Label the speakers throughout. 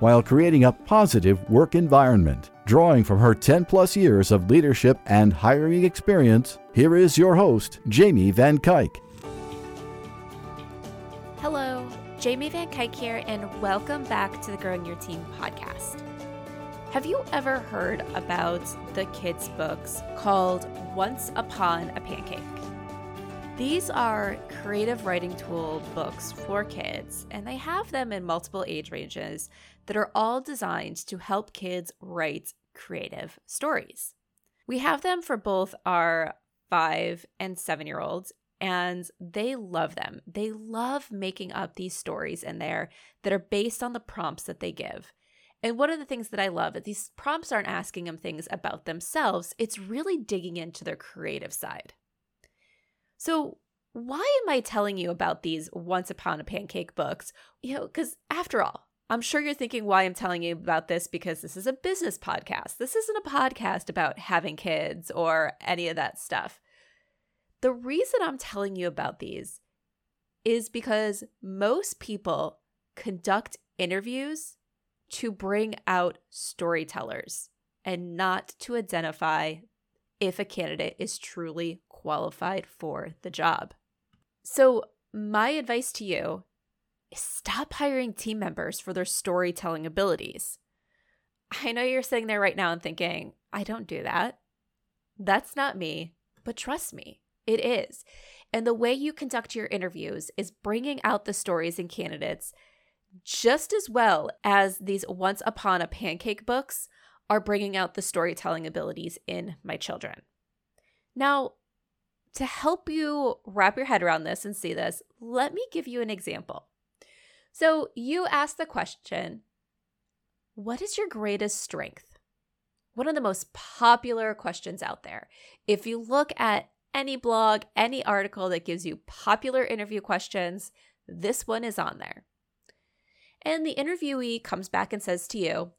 Speaker 1: while creating a positive work environment. Drawing from her 10 plus years of leadership and hiring experience, here is your host, Jamie Van Cuyk.
Speaker 2: Hello, Jamie Van Cuyk here, and welcome back to the Growing Your Team podcast. Have you ever heard about the kids' books called Once Upon a Pancake? These are creative writing tool books for kids, and they have them in multiple age ranges that are all designed to help kids write creative stories. We have them for both our five and seven year olds, and they love them. They love making up these stories in there that are based on the prompts that they give. And one of the things that I love is these prompts aren't asking them things about themselves, it's really digging into their creative side. So, why am I telling you about these Once Upon a Pancake books? You know, because after all, I'm sure you're thinking why I'm telling you about this because this is a business podcast. This isn't a podcast about having kids or any of that stuff. The reason I'm telling you about these is because most people conduct interviews to bring out storytellers and not to identify if a candidate is truly qualified for the job. So, my advice to you stop hiring team members for their storytelling abilities. I know you're sitting there right now and thinking, I don't do that. That's not me, but trust me, it is. And the way you conduct your interviews is bringing out the stories and candidates just as well as these Once Upon a Pancake books are bringing out the storytelling abilities in my children. Now, to help you wrap your head around this and see this, let me give you an example. So, you ask the question What is your greatest strength? One of the most popular questions out there. If you look at any blog, any article that gives you popular interview questions, this one is on there. And the interviewee comes back and says to you,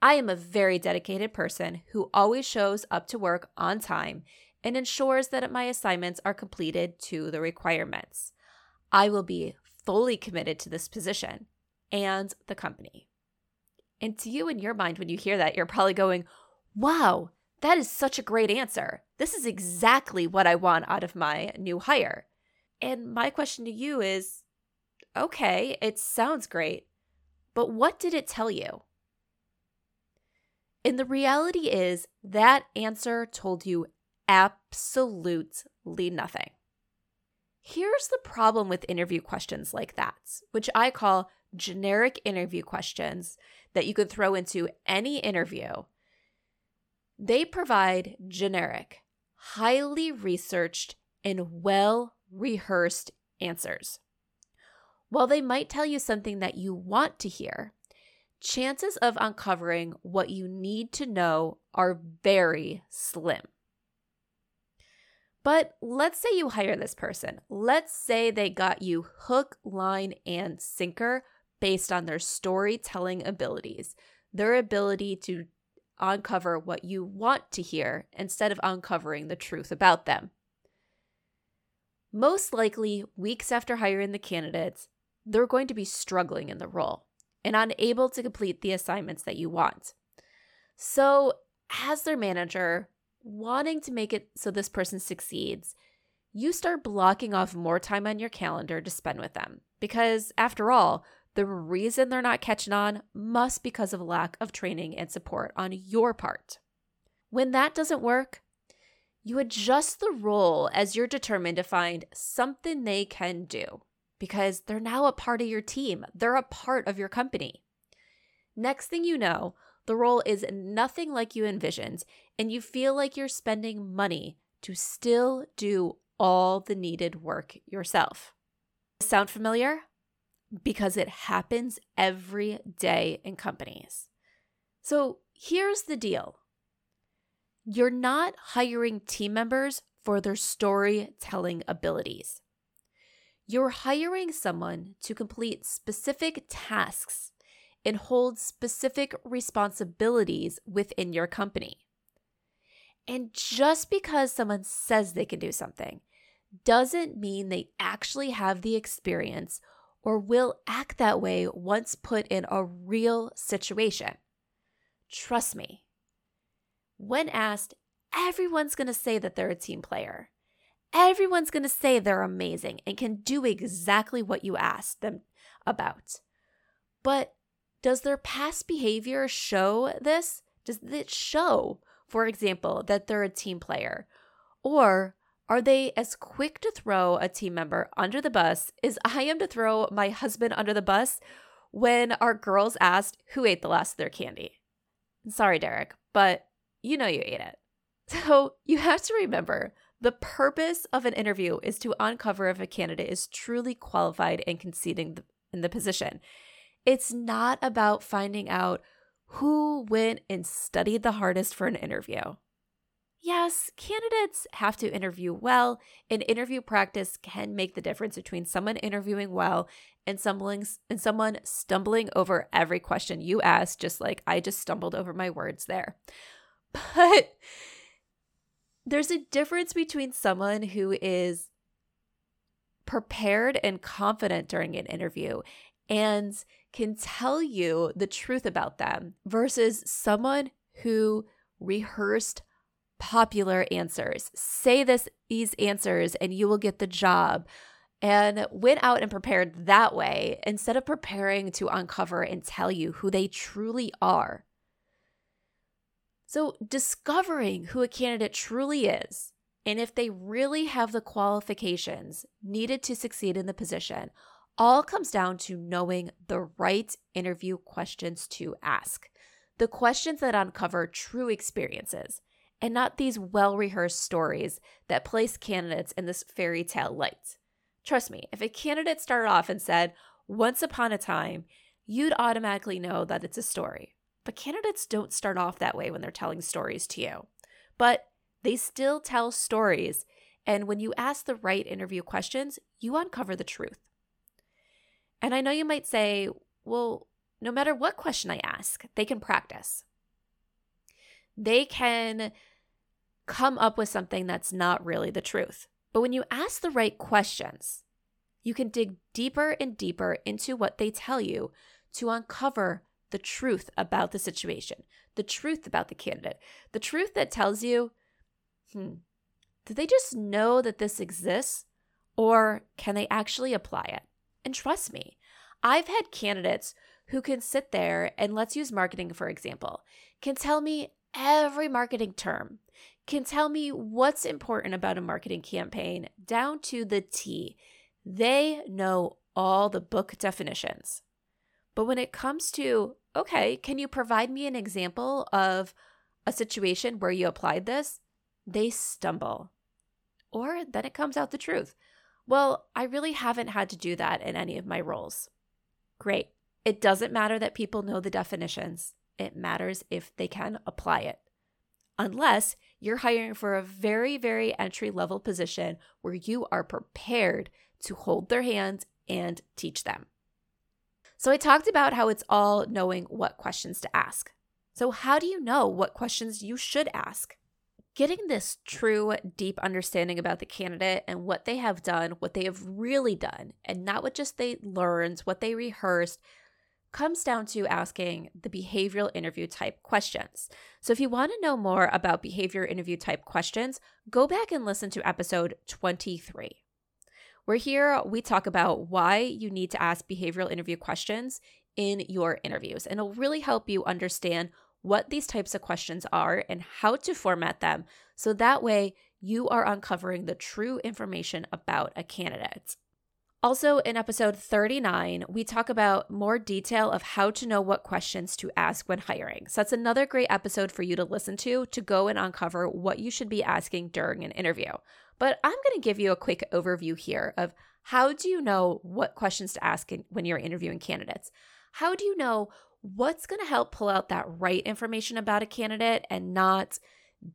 Speaker 2: I am a very dedicated person who always shows up to work on time and ensures that my assignments are completed to the requirements. I will be fully committed to this position and the company. And to you, in your mind, when you hear that, you're probably going, wow, that is such a great answer. This is exactly what I want out of my new hire. And my question to you is okay, it sounds great, but what did it tell you? And the reality is that answer told you absolutely nothing. Here's the problem with interview questions like that, which I call generic interview questions that you could throw into any interview. They provide generic, highly researched, and well rehearsed answers. While they might tell you something that you want to hear, chances of uncovering what you need to know are very slim. But let's say you hire this person. Let's say they got you hook, line, and sinker based on their storytelling abilities, their ability to uncover what you want to hear instead of uncovering the truth about them. Most likely, weeks after hiring the candidates, they're going to be struggling in the role and unable to complete the assignments that you want. So, as their manager, wanting to make it so this person succeeds, you start blocking off more time on your calendar to spend with them. Because after all, the reason they're not catching on must because of lack of training and support on your part. When that doesn't work, you adjust the role as you're determined to find something they can do because they're now a part of your team. They're a part of your company. Next thing you know, the role is nothing like you envisioned, and you feel like you're spending money to still do all the needed work yourself. Sound familiar? Because it happens every day in companies. So here's the deal you're not hiring team members for their storytelling abilities. You're hiring someone to complete specific tasks and hold specific responsibilities within your company. And just because someone says they can do something doesn't mean they actually have the experience or will act that way once put in a real situation. Trust me. When asked, everyone's going to say that they're a team player. Everyone's going to say they're amazing and can do exactly what you asked them about. But does their past behavior show this? Does it show, for example, that they're a team player? Or are they as quick to throw a team member under the bus as I am to throw my husband under the bus when our girls asked who ate the last of their candy? Sorry, Derek, but you know you ate it. So you have to remember the purpose of an interview is to uncover if a candidate is truly qualified and conceding in the position. It's not about finding out who went and studied the hardest for an interview. Yes, candidates have to interview well, and interview practice can make the difference between someone interviewing well and stumbling and someone stumbling over every question you ask, just like I just stumbled over my words there. But there's a difference between someone who is prepared and confident during an interview and can tell you the truth about them versus someone who rehearsed popular answers. Say this these answers and you will get the job. And went out and prepared that way instead of preparing to uncover and tell you who they truly are. So, discovering who a candidate truly is and if they really have the qualifications needed to succeed in the position all comes down to knowing the right interview questions to ask. The questions that uncover true experiences and not these well rehearsed stories that place candidates in this fairy tale light. Trust me, if a candidate started off and said, Once upon a time, you'd automatically know that it's a story. But candidates don't start off that way when they're telling stories to you. But they still tell stories. And when you ask the right interview questions, you uncover the truth. And I know you might say, well, no matter what question I ask, they can practice. They can come up with something that's not really the truth. But when you ask the right questions, you can dig deeper and deeper into what they tell you to uncover the truth about the situation, the truth about the candidate, the truth that tells you, hmm, did they just know that this exists or can they actually apply it? And trust me, I've had candidates who can sit there and let's use marketing for example, can tell me every marketing term, can tell me what's important about a marketing campaign down to the T. They know all the book definitions. But when it comes to, okay, can you provide me an example of a situation where you applied this? They stumble. Or then it comes out the truth. Well, I really haven't had to do that in any of my roles. Great. It doesn't matter that people know the definitions, it matters if they can apply it. Unless you're hiring for a very, very entry level position where you are prepared to hold their hands and teach them. So I talked about how it's all knowing what questions to ask. So, how do you know what questions you should ask? Getting this true, deep understanding about the candidate and what they have done, what they have really done, and not what just they learned, what they rehearsed, comes down to asking the behavioral interview type questions. So, if you want to know more about behavior interview type questions, go back and listen to episode 23. Where here we talk about why you need to ask behavioral interview questions in your interviews, and it'll really help you understand what these types of questions are and how to format them so that way you are uncovering the true information about a candidate. Also, in episode 39, we talk about more detail of how to know what questions to ask when hiring. So, that's another great episode for you to listen to to go and uncover what you should be asking during an interview. But I'm going to give you a quick overview here of how do you know what questions to ask when you're interviewing candidates? How do you know what's going to help pull out that right information about a candidate and not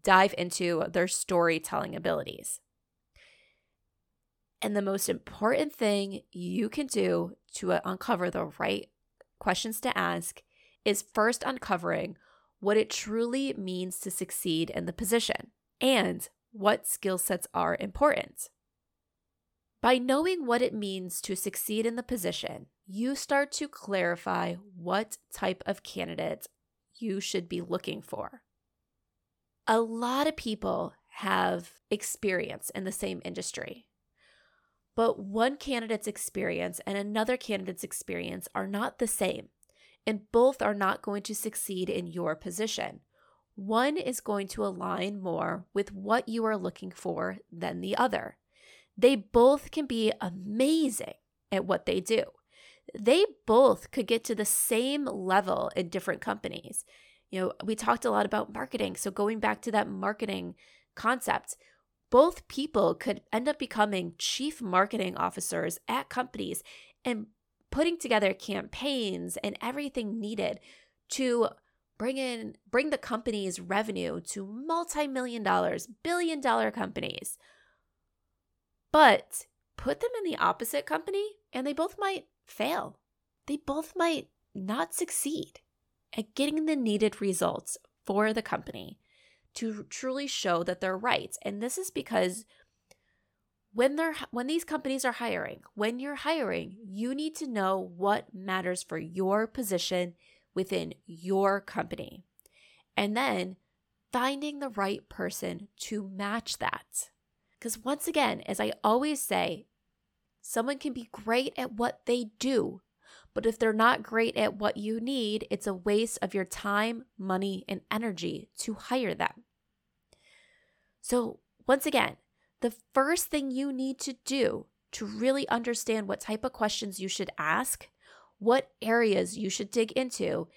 Speaker 2: dive into their storytelling abilities. And the most important thing you can do to uh, uncover the right questions to ask is first uncovering what it truly means to succeed in the position and what skill sets are important. By knowing what it means to succeed in the position, you start to clarify what type of candidate you should be looking for. A lot of people have experience in the same industry, but one candidate's experience and another candidate's experience are not the same, and both are not going to succeed in your position. One is going to align more with what you are looking for than the other. They both can be amazing at what they do. They both could get to the same level in different companies. You know, we talked a lot about marketing. So, going back to that marketing concept, both people could end up becoming chief marketing officers at companies and putting together campaigns and everything needed to bring in bring the company's revenue to multi-million dollars billion dollar companies but put them in the opposite company and they both might fail. They both might not succeed at getting the needed results for the company to truly show that they're right. And this is because when they're when these companies are hiring, when you're hiring, you need to know what matters for your position within your company. And then finding the right person to match that. Because once again, as I always say, someone can be great at what they do, but if they're not great at what you need, it's a waste of your time, money, and energy to hire them. So, once again, the first thing you need to do to really understand what type of questions you should ask, what areas you should dig into,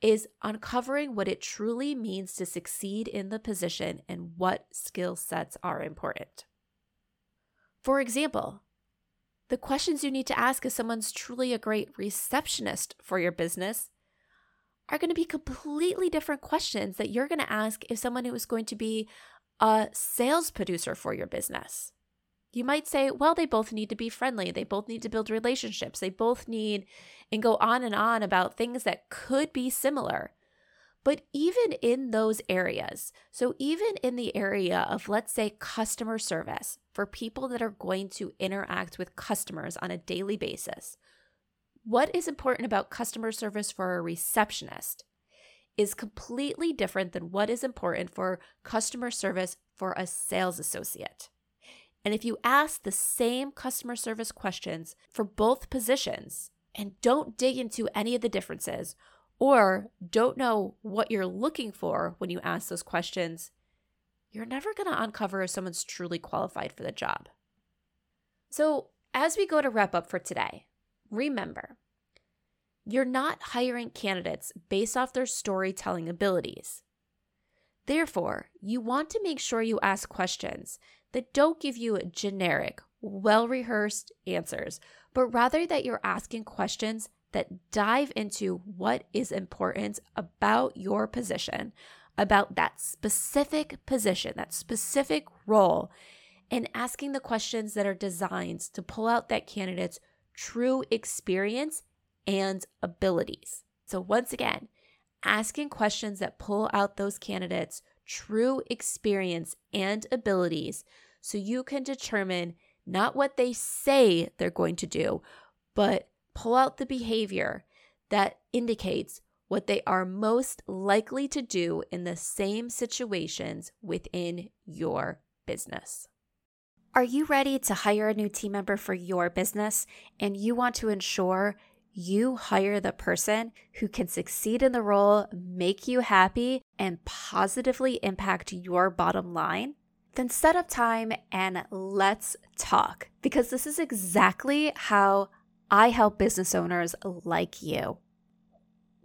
Speaker 2: is uncovering what it truly means to succeed in the position and what skill sets are important. For example, the questions you need to ask if someone's truly a great receptionist for your business are going to be completely different questions that you're going to ask if someone who is going to be a sales producer for your business. You might say, well, they both need to be friendly. They both need to build relationships. They both need, and go on and on about things that could be similar. But even in those areas, so even in the area of, let's say, customer service for people that are going to interact with customers on a daily basis, what is important about customer service for a receptionist is completely different than what is important for customer service for a sales associate. And if you ask the same customer service questions for both positions and don't dig into any of the differences, or don't know what you're looking for when you ask those questions, you're never going to uncover if someone's truly qualified for the job. So, as we go to wrap up for today, remember you're not hiring candidates based off their storytelling abilities. Therefore, you want to make sure you ask questions that don't give you generic, well rehearsed answers, but rather that you're asking questions that dive into what is important about your position, about that specific position, that specific role, and asking the questions that are designed to pull out that candidate's true experience and abilities. So, once again, asking questions that pull out those candidates' true experience and abilities so you can determine not what they say they're going to do, but pull out the behavior that indicates what they are most likely to do in the same situations within your business. Are you ready to hire a new team member for your business and you want to ensure you hire the person who can succeed in the role, make you happy, and positively impact your bottom line? Then set up time and let's talk because this is exactly how I help business owners like you.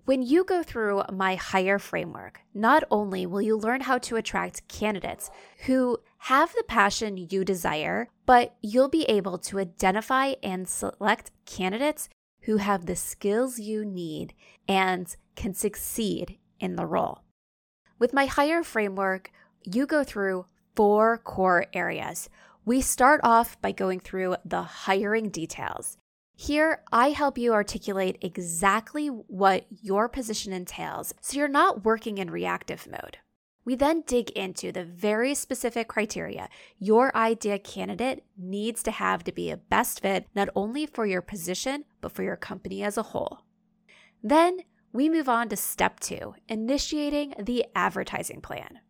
Speaker 2: When you go through my hire framework, not only will you learn how to attract candidates who have the passion you desire, but you'll be able to identify and select candidates who have the skills you need and can succeed in the role. With my hire framework, you go through four core areas. We start off by going through the hiring details. Here, I help you articulate exactly what your position entails so you're not working in reactive mode. We then dig into the very specific criteria your idea candidate needs to have to be a best fit, not only for your position, but for your company as a whole. Then we move on to step two initiating the advertising plan.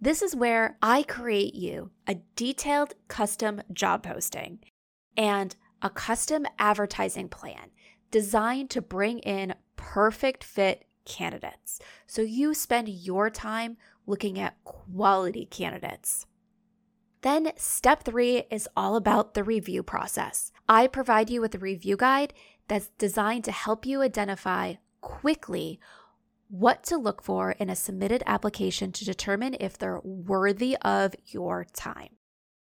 Speaker 2: This is where I create you a detailed custom job posting and a custom advertising plan designed to bring in perfect fit candidates. So you spend your time looking at quality candidates. Then, step three is all about the review process. I provide you with a review guide that's designed to help you identify quickly what to look for in a submitted application to determine if they're worthy of your time.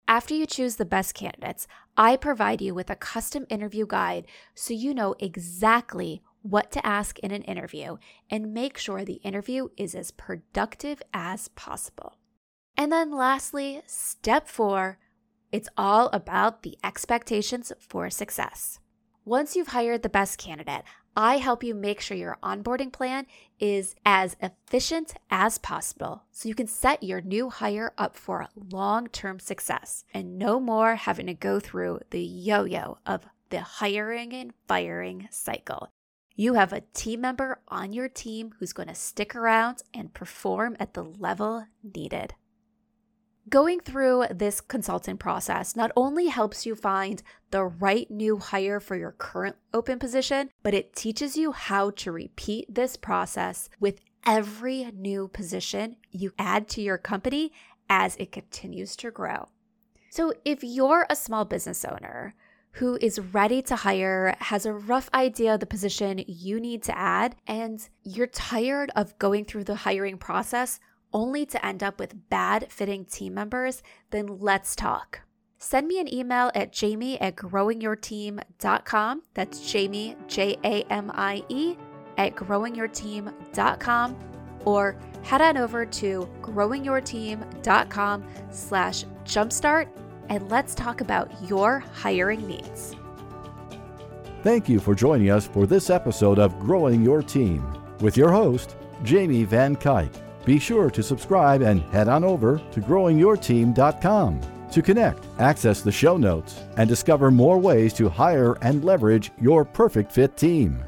Speaker 2: After you choose the best candidates, I provide you with a custom interview guide so you know exactly what to ask in an interview and make sure the interview is as productive as possible. And then lastly, step four, it's all about the expectations for success. Once you've hired the best candidate, I help you make sure your onboarding plan is as efficient as possible so you can set your new hire up for long term success and no more having to go through the yo yo of the hiring and firing cycle. You have a team member on your team who's going to stick around and perform at the level needed. Going through this consultant process not only helps you find the right new hire for your current open position, but it teaches you how to repeat this process with every new position you add to your company as it continues to grow. So, if you're a small business owner who is ready to hire, has a rough idea of the position you need to add, and you're tired of going through the hiring process only to end up with bad fitting team members, then let's talk. Send me an email at jamie at growingyourteam.com. That's Jamie, J A M I E, at growingyourteam.com or head on over to growingyourteam.com slash jumpstart and let's talk about your hiring needs.
Speaker 1: Thank you for joining us for this episode of Growing Your Team with your host, Jamie Van Cuyk. Be sure to subscribe and head on over to growingyourteam.com to connect, access the show notes, and discover more ways to hire and leverage your perfect fit team.